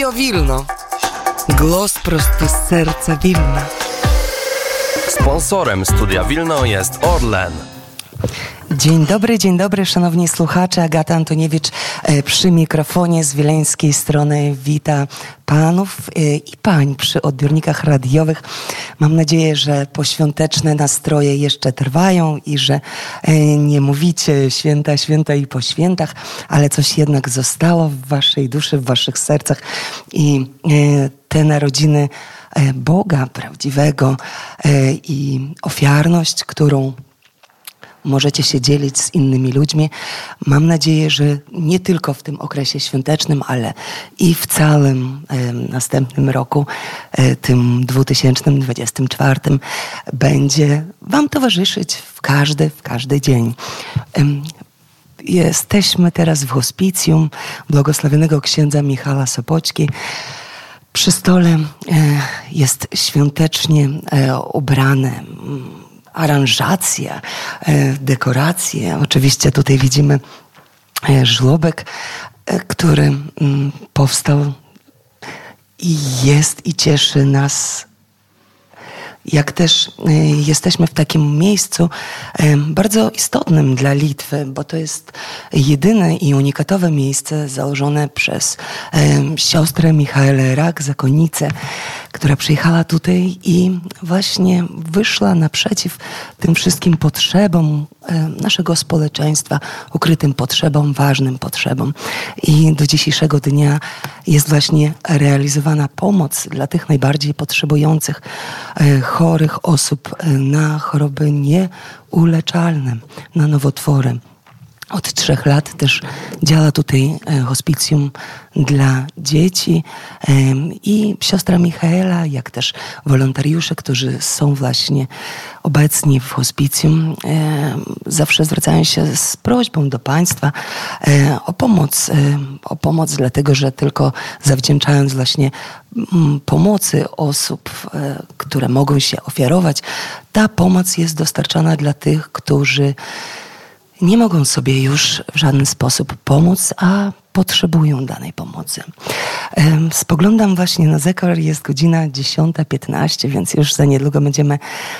Radio Wilno. Głos prosto z serca Wilna. Sponsorem Studia Wilno jest Orlen. Dzień dobry, dzień dobry, szanowni słuchacze. Agata Antoniewicz przy mikrofonie z wileńskiej strony wita panów e, i pań przy odbiornikach radiowych. Mam nadzieję, że poświąteczne nastroje jeszcze trwają i że e, nie mówicie święta, święta i po świętach, ale coś jednak zostało w waszej duszy, w waszych sercach i te narodziny Boga prawdziwego i ofiarność, którą możecie się dzielić z innymi ludźmi. Mam nadzieję, że nie tylko w tym okresie świątecznym, ale i w całym e, następnym roku, e, tym 2024, będzie Wam towarzyszyć w każdy, w każdy dzień. E, jesteśmy teraz w hospicjum błogosławionego księdza Michała Sopoćki. Przy stole jest świątecznie ubrane aranżacja, e, dekoracje. Oczywiście tutaj widzimy e, żłobek, e, który mm, powstał i jest i cieszy nas jak też y, jesteśmy w takim miejscu y, bardzo istotnym dla Litwy, bo to jest jedyne i unikatowe miejsce założone przez y, siostrę Michaelę Rak, zakonnicę, która przyjechała tutaj i właśnie wyszła naprzeciw tym wszystkim potrzebom naszego społeczeństwa, ukrytym potrzebom, ważnym potrzebom. I do dzisiejszego dnia jest właśnie realizowana pomoc dla tych najbardziej potrzebujących chorych osób e, na choroby nieuleczalne, na nowotwory. Od trzech lat też działa tutaj e, hospicjum dla dzieci. I siostra Michaela, jak też wolontariusze, którzy są właśnie obecni w hospicjum, zawsze zwracają się z prośbą do państwa e, o pomoc, o pomoc, dlatego że tylko zawdzięczając właśnie pomocy osób, e, które mogą się ofiarować, ta pomoc jest dostarczana dla tych, którzy nie mogą sobie już w żaden sposób pomóc, a potrzebują danej pomocy. Spoglądam właśnie na zegar, jest godzina 10.15, więc już za niedługo będziemy,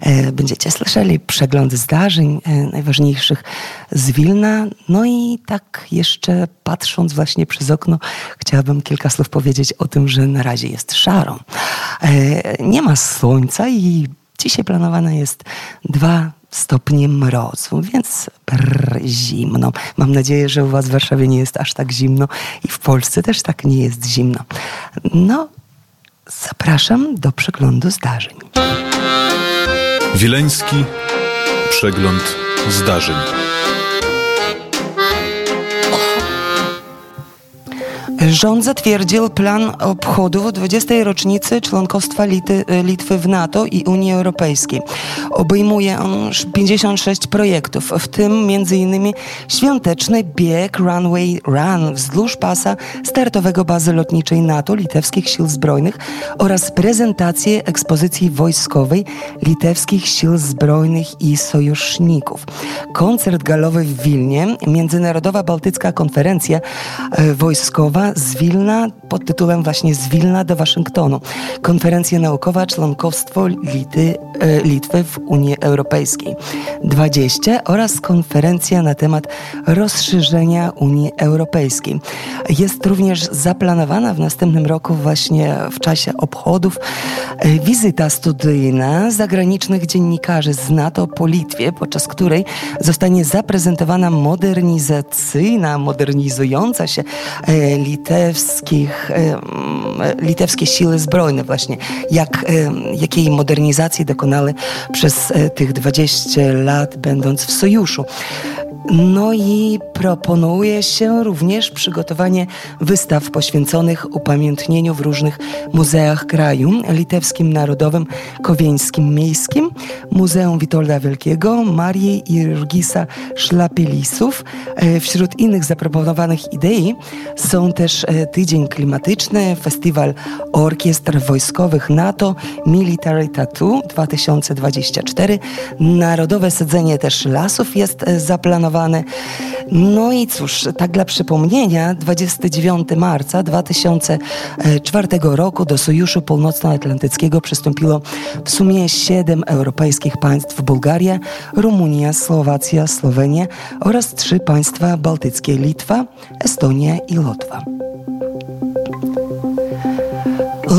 e, będziecie słyszeli przegląd zdarzeń e, najważniejszych z Wilna. No i tak jeszcze patrząc właśnie przez okno, chciałabym kilka słów powiedzieć o tym, że na razie jest szaro. E, nie ma słońca i dzisiaj planowane jest dwa stopnie mrozu, więc brr, zimno. Mam nadzieję, że u Was w Warszawie nie jest aż tak zimno i w Polsce też tak nie jest zimno. No, zapraszam do przeglądu zdarzeń. Wileński przegląd zdarzeń. Rząd zatwierdził plan obchodów 20. rocznicy członkostwa Lity, Litwy w NATO i Unii Europejskiej. Obejmuje on 56 projektów, w tym m.in. świąteczny bieg Runway Run wzdłuż pasa startowego bazy lotniczej NATO Litewskich Sił Zbrojnych oraz prezentację ekspozycji wojskowej Litewskich Sił Zbrojnych i Sojuszników. Koncert galowy w Wilnie, Międzynarodowa Bałtycka Konferencja e, Z Wilna pod tytułem właśnie Z Wilna do Waszyngtonu. Konferencja naukowa członkostwo Lity, e, Litwy w Unii Europejskiej 20 oraz konferencja na temat rozszerzenia Unii Europejskiej. Jest również zaplanowana w następnym roku właśnie w czasie obchodów e, wizyta studyjna zagranicznych dziennikarzy z NATO po Litwie, podczas której zostanie zaprezentowana modernizacyjna, modernizująca się Litwa litewskich, litewskie siły zbrojne właśnie, jak, jakiej modernizacji dokonały przez e, tych 20 lat będąc w sojuszu. No i proponuje się również przygotowanie wystaw poświęconych upamiętnieniu w różnych muzeach kraju, Litewskim Narodowym, Kowieńskim Miejskim, Muzeum Witolda Wielkiego, Marii i Jurgisa Szlapilisów. E, wśród innych zaproponowanych idei są też e, Tydzień Klimatyczny, Festiwal Orkiestr Wojskowych NATO, Military Tattoo 2024, Narodowe Sadzenie też Lasów jest e, zaplanowane No i cóż, tak dla przypomnienia, 29 marca 2004 roku do Sojuszu Północnoatlantyckiego przystąpiło w sumie siedem europejskich państw Bułgaria, Rumunia, Słowacja, Słowenia oraz trzy państwa bałtyckie Litwa, Estonia i Łotwa.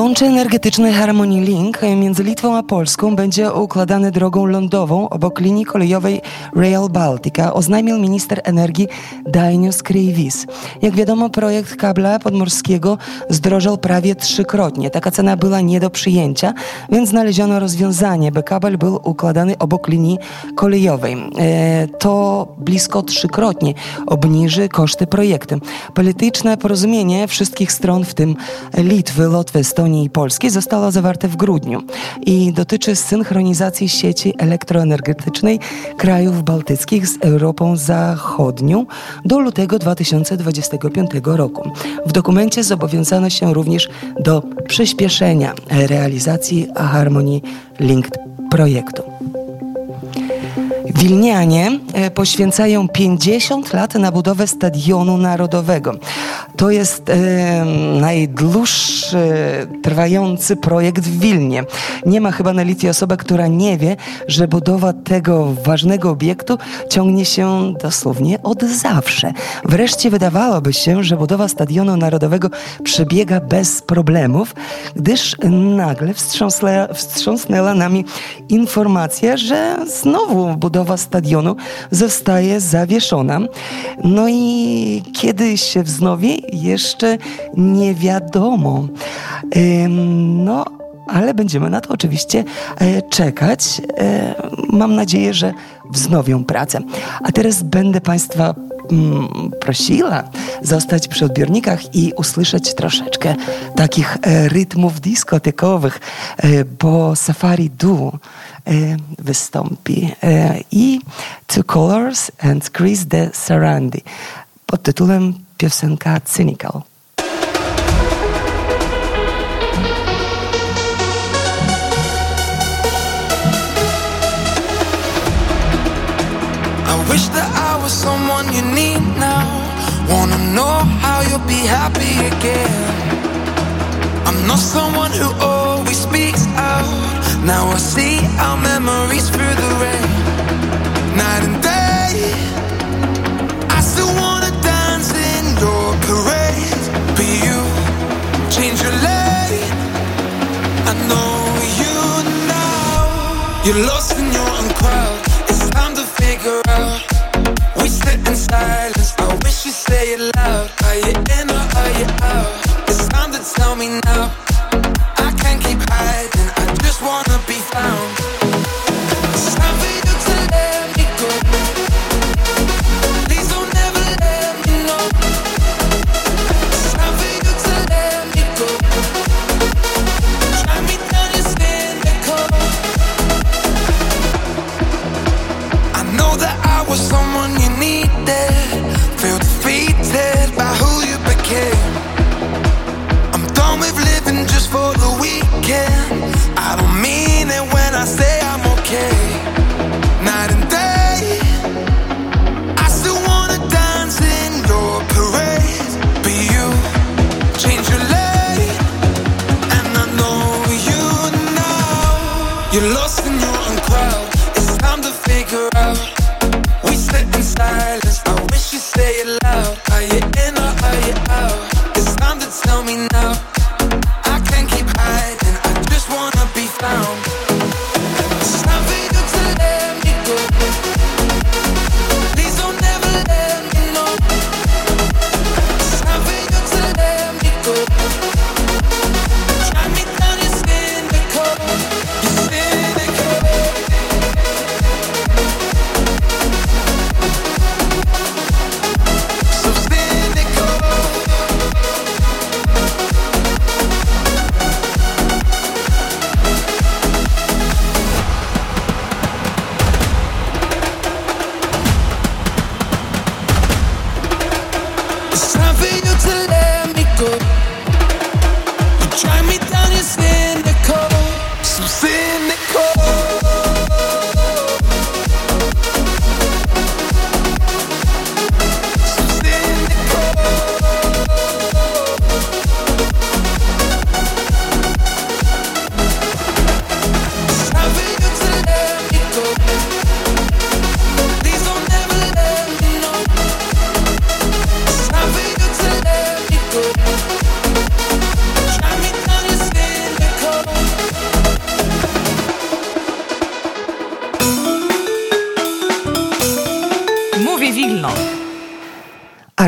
Łącze energetyczne Harmony Link między Litwą a Polską będzie układane drogą lądową obok linii kolejowej Rail Baltica, oznajmił minister energii Dainius Kreivys. Jak wiadomo, projekt kabla podmorskiego zdrożał prawie trzykrotnie. Taka cena była nie do przyjęcia, więc znaleziono rozwiązanie, by kabel był układany obok linii kolejowej. E, to blisko trzykrotnie obniży koszty projektu. Polityczne porozumienie wszystkich stron, w tym Litwy, Łotwy, Estonii i Polski zostało zawarte w grudniu i dotyczy synchronizacji sieci elektroenergetycznej krajów bałtyckich z Europą Zachodnią do lutego 2025 roku. W dokumencie zobowiązano się również do przyspieszenia realizacji Harmony Linked projektu. Wilnianie e, poświęcają 50 lat na budowę Stadionu Narodowego. To jest e, najdłuższy trwający projekt w Wilnie. Nie ma chyba na Litwie osoby, która nie wie, że budowa tego ważnego obiektu ciągnie się dosłownie od zawsze. Wreszcie wydawałoby się, że budowa Stadionu Narodowego przebiega bez problemów, gdyż nagle wstrząsnęła, nami informacja, że znowu budowa stadionu zostaje zawieszona. No i kiedy się wznowi, jeszcze nie wiadomo. No, ale będziemy na to oczywiście e, czekać. E, mam nadzieję, że wznowią pracę. A teraz będę Państwa mm, prosiła zostać przy odbiornikach i usłyszeć troszeczkę takich e, rytmów dyskotekowych, bo Safari Duo wystąpi i Two Colors and Chris de Sarandi pod tytułem piosenka Cynical. I wish that I was someone you need now. Wanna know how you'll be happy again. I'm not someone who. Now I see our memories through the rain. Night and day. I still wanna dance in your parade. But you change your lane. I know you now. You're lost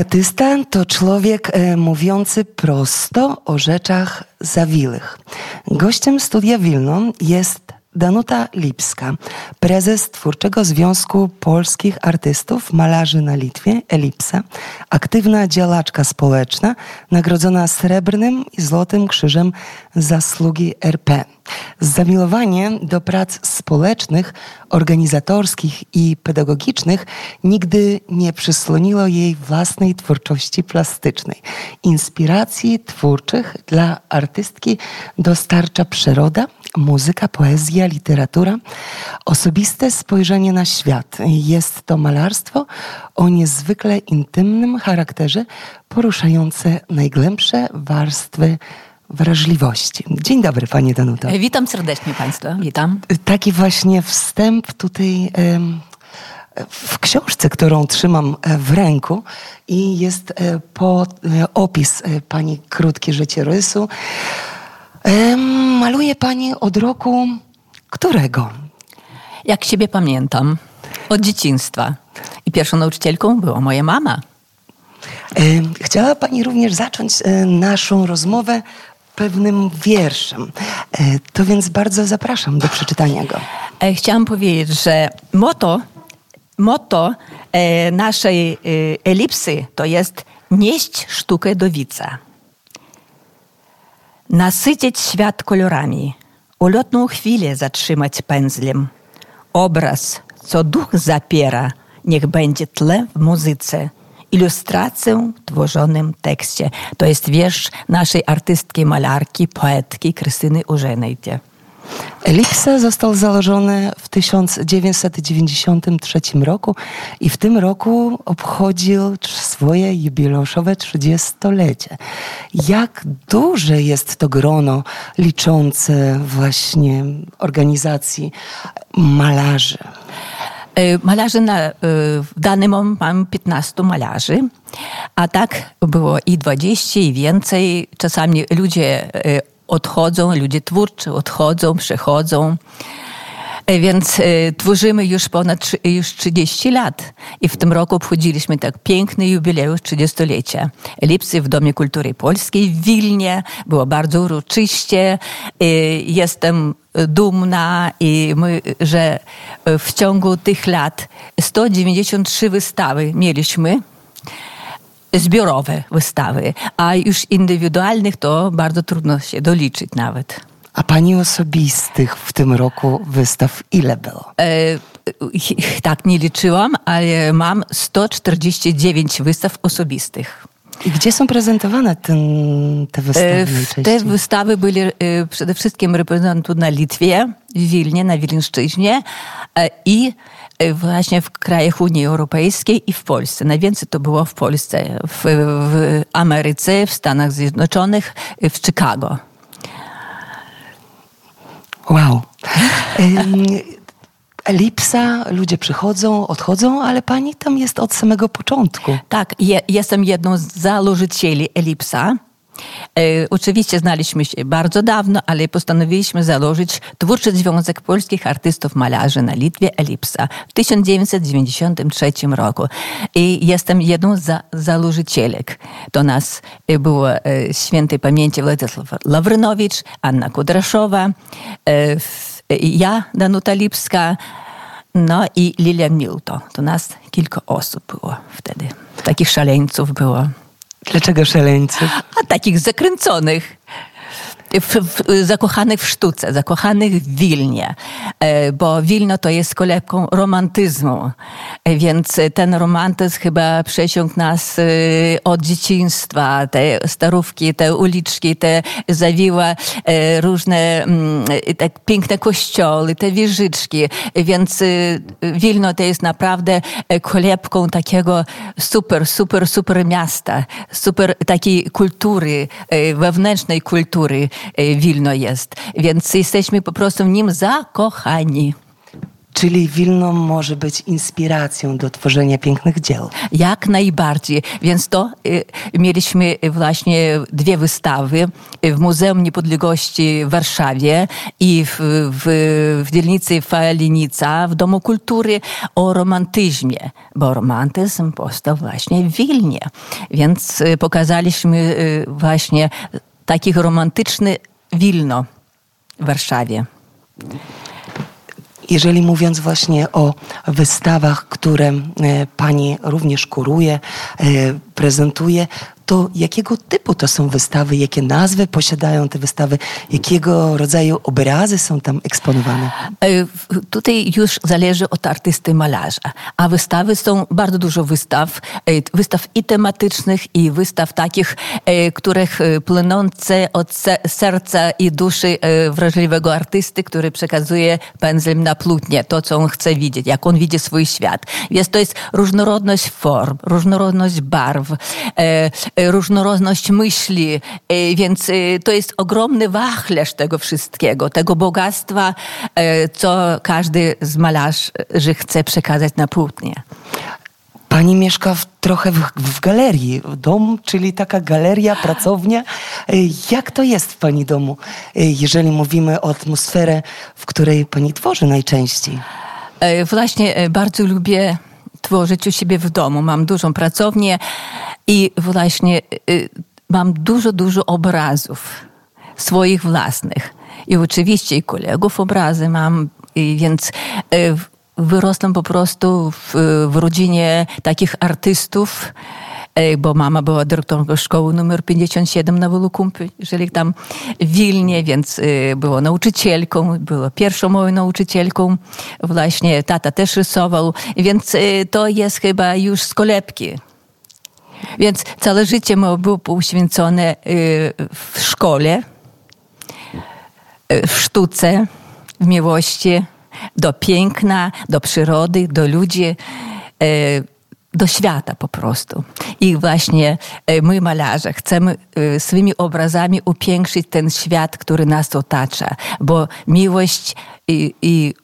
Artysta to człowiek e, mówiący prosto o rzeczach zawilych. Gościem studia Wilno jest Danuta Lipska, prezes Twórczego Związku Polskich Artystów Malarzy na Litwie, Elipsa, aktywna działaczka społeczna, nagrodzona Srebrnym i Złotym Krzyżem Zasługi RP. Zamiłowanie do prac społecznych, organizatorskich i pedagogicznych nigdy nie przysłoniło jej własnej twórczości plastycznej. Inspiracji twórczych dla artystki dostarcza przyroda, muzyka, poezja, literatura, osobiste spojrzenie na świat. Jest to malarstwo o niezwykle intymnym charakterze, poruszające najgłębsze warstwy wrażliwości. Dzień dobry, Pani Danuto. Witam serdecznie Państwa, witam. Taki właśnie wstęp tutaj w książce, którą trzymam e, w ręku i jest e, po e, opis Pani krótkie życiorysu. Maluje Pani od roku którego? Jak siebie pamiętam, od dzieciństwa. I pierwszą nauczycielką była moja mama. Chciała Pani również zacząć naszą rozmowę pewnym wierszem. E, to więc bardzo zapraszam do przeczytania go. E, chciałam powiedzieć, że moto, moto e, naszej elipsy to jest nieść sztukę do widza. Nasycić świat kolorami, ulotną chwilę zatrzymać pędzlem. Obraz, co duch zapiera, niech będzie tle w muzyce – ilustrację w tworzonym tekście. To jest wiersz naszej artystki, malarki, poetki Krystyny Użenejcie. Elipsa został założony w 1993 roku i w tym roku obchodził swoje jubileuszowe 30-lecie. Jak duże jest to grono liczące właśnie organizacji malarzy? E, malarzy na, e, w danym momencie mam 15 malarzy, a tak było i 20 i więcej. Czasami ludzie e, odchodzą, ludzie twórczy odchodzą, przechodzą. Więc tworzymy już ponad już 30 lat i w tym roku obchodziliśmy tak piękny jubileusz 30-lecia. Elipsy w Domie Kultury Polskiej w Wilnie. Było bardzo uroczyście. Jestem dumna i my, że w ciągu tych lat 193 wystawy mieliśmy zbiorowe wystawy, a już indywidualnych to bardzo trudno się doliczyć nawet. A pani osobistych w tym roku wystaw ile było? E, tak nie liczyłam, ale mam 149 wystaw osobistych. I gdzie są prezentowane ten, te wystawy? E, te wystawy były e, przede wszystkim reprezentowane na Litwie, w Wilnie, na Wileńszczyźnie e, i właśnie w krajach Unii Europejskiej i w Polsce. Najwięcej to było w Polsce, w, w Ameryce, w Stanach Zjednoczonych, w Chicago. Wow. Elipsa, ludzie przychodzą, odchodzą, ale pani tam jest od samego początku. Tak, je, jestem jedną z założycieli Elipsa. E, oczywiście znaliśmy się bardzo dawno, ale postanowiliśmy założyć Twórczy Związek Polskich Artystów Malarzy na Litwie Elipsa w 1993 roku. I jestem jedną z za, założycielek. Do nas e, było e, świętej pamięci Władysław Lawrynowicz, Anna Kudraszowa, ja, Danuta Lipska, no i Lilia Milto. To nas kilka osób było wtedy. Takich szaleńców było. Dlaczego szaleńców? A takich zakręconych w, w, zakochanych w sztuce, zakochanych w Wilnie, e, bo Wilno to jest kolebką romantyzmu, e, więc ten romantyzm chyba przesiąkł nas e, od dzieciństwa, te starówki, te uliczki, te zawiła różne mm, tak piękne kościoły, te wieżyczki, więc Wilno to jest naprawdę kolebką takiego super, super, super miasta, super takiej kultury, wewnętrznej kultury, Wilno jest. Więc jesteśmy po prostu w nim zakochani. Czyli Wilno może być inspiracją do tworzenia pięknych dzieł. Jak najbardziej. Więc to y, mieliśmy właśnie dwie wystawy w Muzeum Niepodległości w Warszawie i w, w, w dzielnicy Falinica, w Domu Kultury o romantyzmie, bo romantyzm powstał właśnie w Wilnie. Więc y, pokazaliśmy y, właśnie takich romantyczny Wilno w Warszawie. Jeżeli mówiąc właśnie o wystawach, które e, pani również kuruje, e, prezentuje, to jakiego typu to są wystawy, jakie nazwy posiadają te wystawy, jakiego rodzaju obrazy są tam eksponowane? E, tutaj już zależy od artysty malarza, a wystawy są bardzo dużo wystaw, e, wystaw i tematycznych, i wystaw takich, e, których płynące od serca i duszy wrażliwego artysty, który przekazuje pędzlem na plutnie to, co on chce widzieć, jak on widzi swój świat. Jest to jest różnorodność form, różnorodność barw, różnorodność myśli, e, więc e, to jest ogromny wachlarz tego wszystkiego, tego bogactwa, co każdy z malarzy chce przekazać na płótnie. Pani mieszka w, trochę w, w, galerii, dom, czyli taka galeria, pracownia. Jak to jest w Pani domu, jeżeli mówimy o atmosferze, w której Pani tworzy najczęściej? Właśnie bardzo lubię tworzyć u siebie w domu. Mam dużą pracownię i właśnie y, mam dużo, dużo obrazów swoich własnych. I oczywiście i kolegów obrazy mam, więc y, wyrosłam po prostu w, w rodzinie takich artystów, bo mama była dyrektorką szkoły numer 57 na Wolukumpie, jeżeli tam w Wilnie, więc była nauczycielką, była pierwszą moją nauczycielką. Właśnie tata też rysował, więc to jest chyba już z kolebki. Więc całe życie moje było poświęcone w szkole, w sztuce, w miłości, do piękna, do przyrody, do ludzi do świata po prostu. I właśnie e, my malarze chcemy e, swoimi obrazami upiększyć ten świat, który nas otacza, bo miłość i, i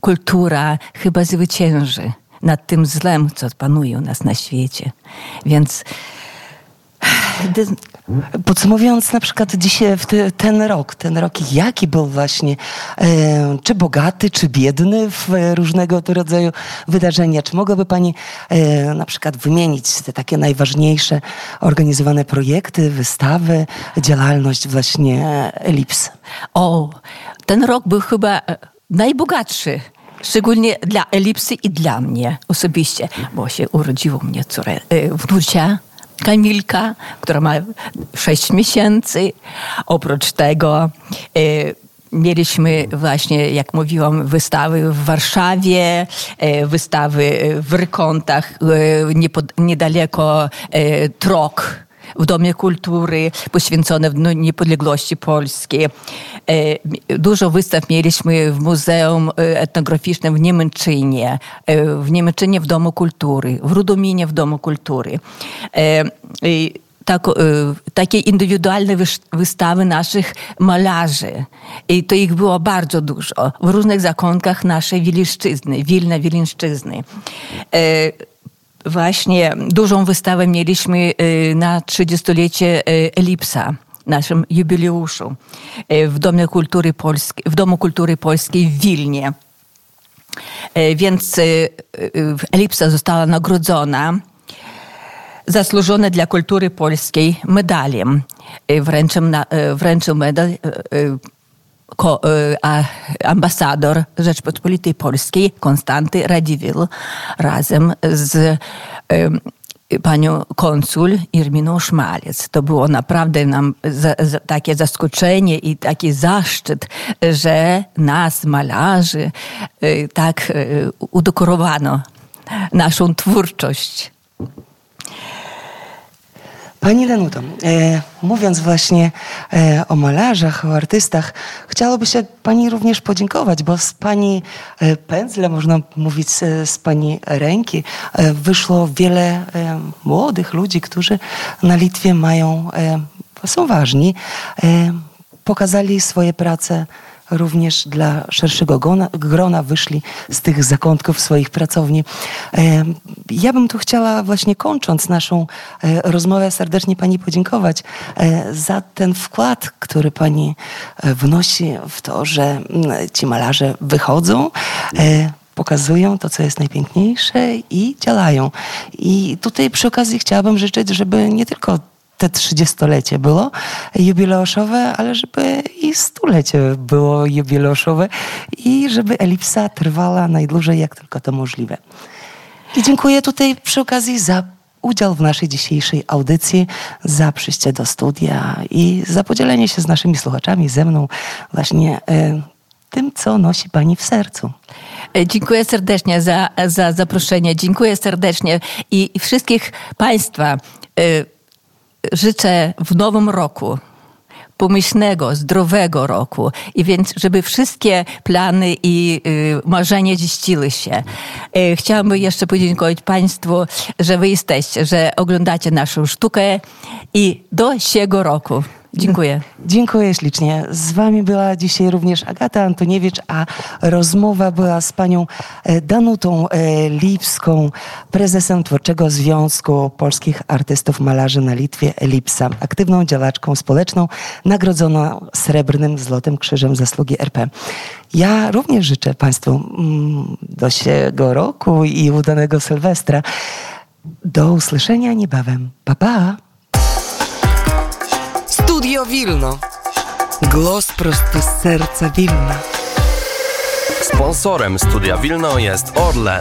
kultura chyba zwycięży nad tym złem, co panuje u nas na świecie. Więc Podsumowując na przykład dzisiaj te, ten rok, ten rok jaki był właśnie, e, czy bogaty, czy biedny w różnego rodzaju wydarzenia? Czy mogłaby Pani e, na przykład wymienić te takie najważniejsze organizowane projekty, wystawy, działalność właśnie Elips? O, ten rok był chyba e, najbogatszy. Szczególnie dla Elipsy i dla mnie osobiście, bo się urodziło mnie córę, e, wnucia Kamilka, która ma 6 miesięcy. Oprócz tego e, Mieliśmy właśnie, jak mówiłam, wystawy w Warszawie, e, wystawy w Rykątach, e, niedaleko Trok w Domie Kultury, poświęcone no, niepodległości polskiej. E, dużo wystaw mieliśmy w Muzeum e, Etnograficznym w Niemczynie, e, w Niemczynie w Domu Kultury, w Rudominie w Domu Kultury. Tak, takie indywidualne wystawy naszych malarzy. I to ich było bardzo dużo w różnych zakątkach naszej Wileńszczyzny, Wilna Wileńszczyzny właśnie dużą wystawę mieliśmy y, na 30-lecie y, Elipsa naszym jubileuszu y, w Kultury Polskiej, w Domu Kultury Polskiej w Wilnie. Więc Elipsa została nagrodzona zasłużone dla kultury polskiej medaliem. Wręczył, medal ko, a, ambasador Rzeczpospolitej Polskiej Konstanty Radziwill razem z panią konsul Irminą Szmalec. To było naprawdę nam za, za, takie zaskoczenie i taki zaszczyt, że nas, malarzy, tak udekorowano naszą twórczość. Pani Danuto, e, mówiąc właśnie e, o malarzach, o artystach, chciałoby się Pani również podziękować, bo z Pani e, pędzle, można mówić z, z Pani ręki, e, wyszło wiele e, młodych ludzi, którzy na Litwie mają, e, są ważni, pokazali swoje prace również dla szerszego gona, grona wyszli z tych zakątków swoich pracowni. E, ja bym tu chciała właśnie kończąc naszą e, rozmowę serdecznie Pani podziękować e, za ten wkład, który Pani wnosi w to, że mm, ci malarze wychodzą, pokazują to, co jest najpiękniejsze i działają. I tutaj przy okazji chciałabym życzyć, żeby nie tylko te 30-lecie było jubileuszowe, ale żeby i stulecie było jubileuszowe i żeby elipsa trwała najdłużej, jak tylko to możliwe. I dziękuję tutaj przy okazji za udział w naszej dzisiejszej audycji, za przyjście do studia i za podzielenie się z naszymi słuchaczami, ze mną właśnie e, tym, co nosi Pani w sercu. E, Dziękuję serdecznie za, za zaproszenie. Dziękuję serdecznie i wszystkich Państwa e, życzę w nowym roku pomyślnego, zdrowego roku. I więc, żeby wszystkie plany i y, marzenia ziściły się. Y, chciałabym jeszcze podziękować Państwu, że Wy jesteście, że oglądacie naszą sztukę i do siego roku. Dziękuję. Dziękuję ślicznie. Z Wami była dzisiaj również Agata Antoniewicz, a rozmowa była z panią e, Danutą e, Lipską, prezesem Twórczego Związku Polskich Artystów Malarzy na Litwie Elipsa, aktywną działaczką społeczną, nagrodzoną Srebrnym Złotym Krzyżem Zasługi RP. Ja również życzę Państwu mm, do siego roku i udanego Sylwestra. Do usłyszenia niebawem. Pa, pa! Studio Wilno. Głos prosto z serca Wilna. Sponsorem Studia Wilno jest Orlen.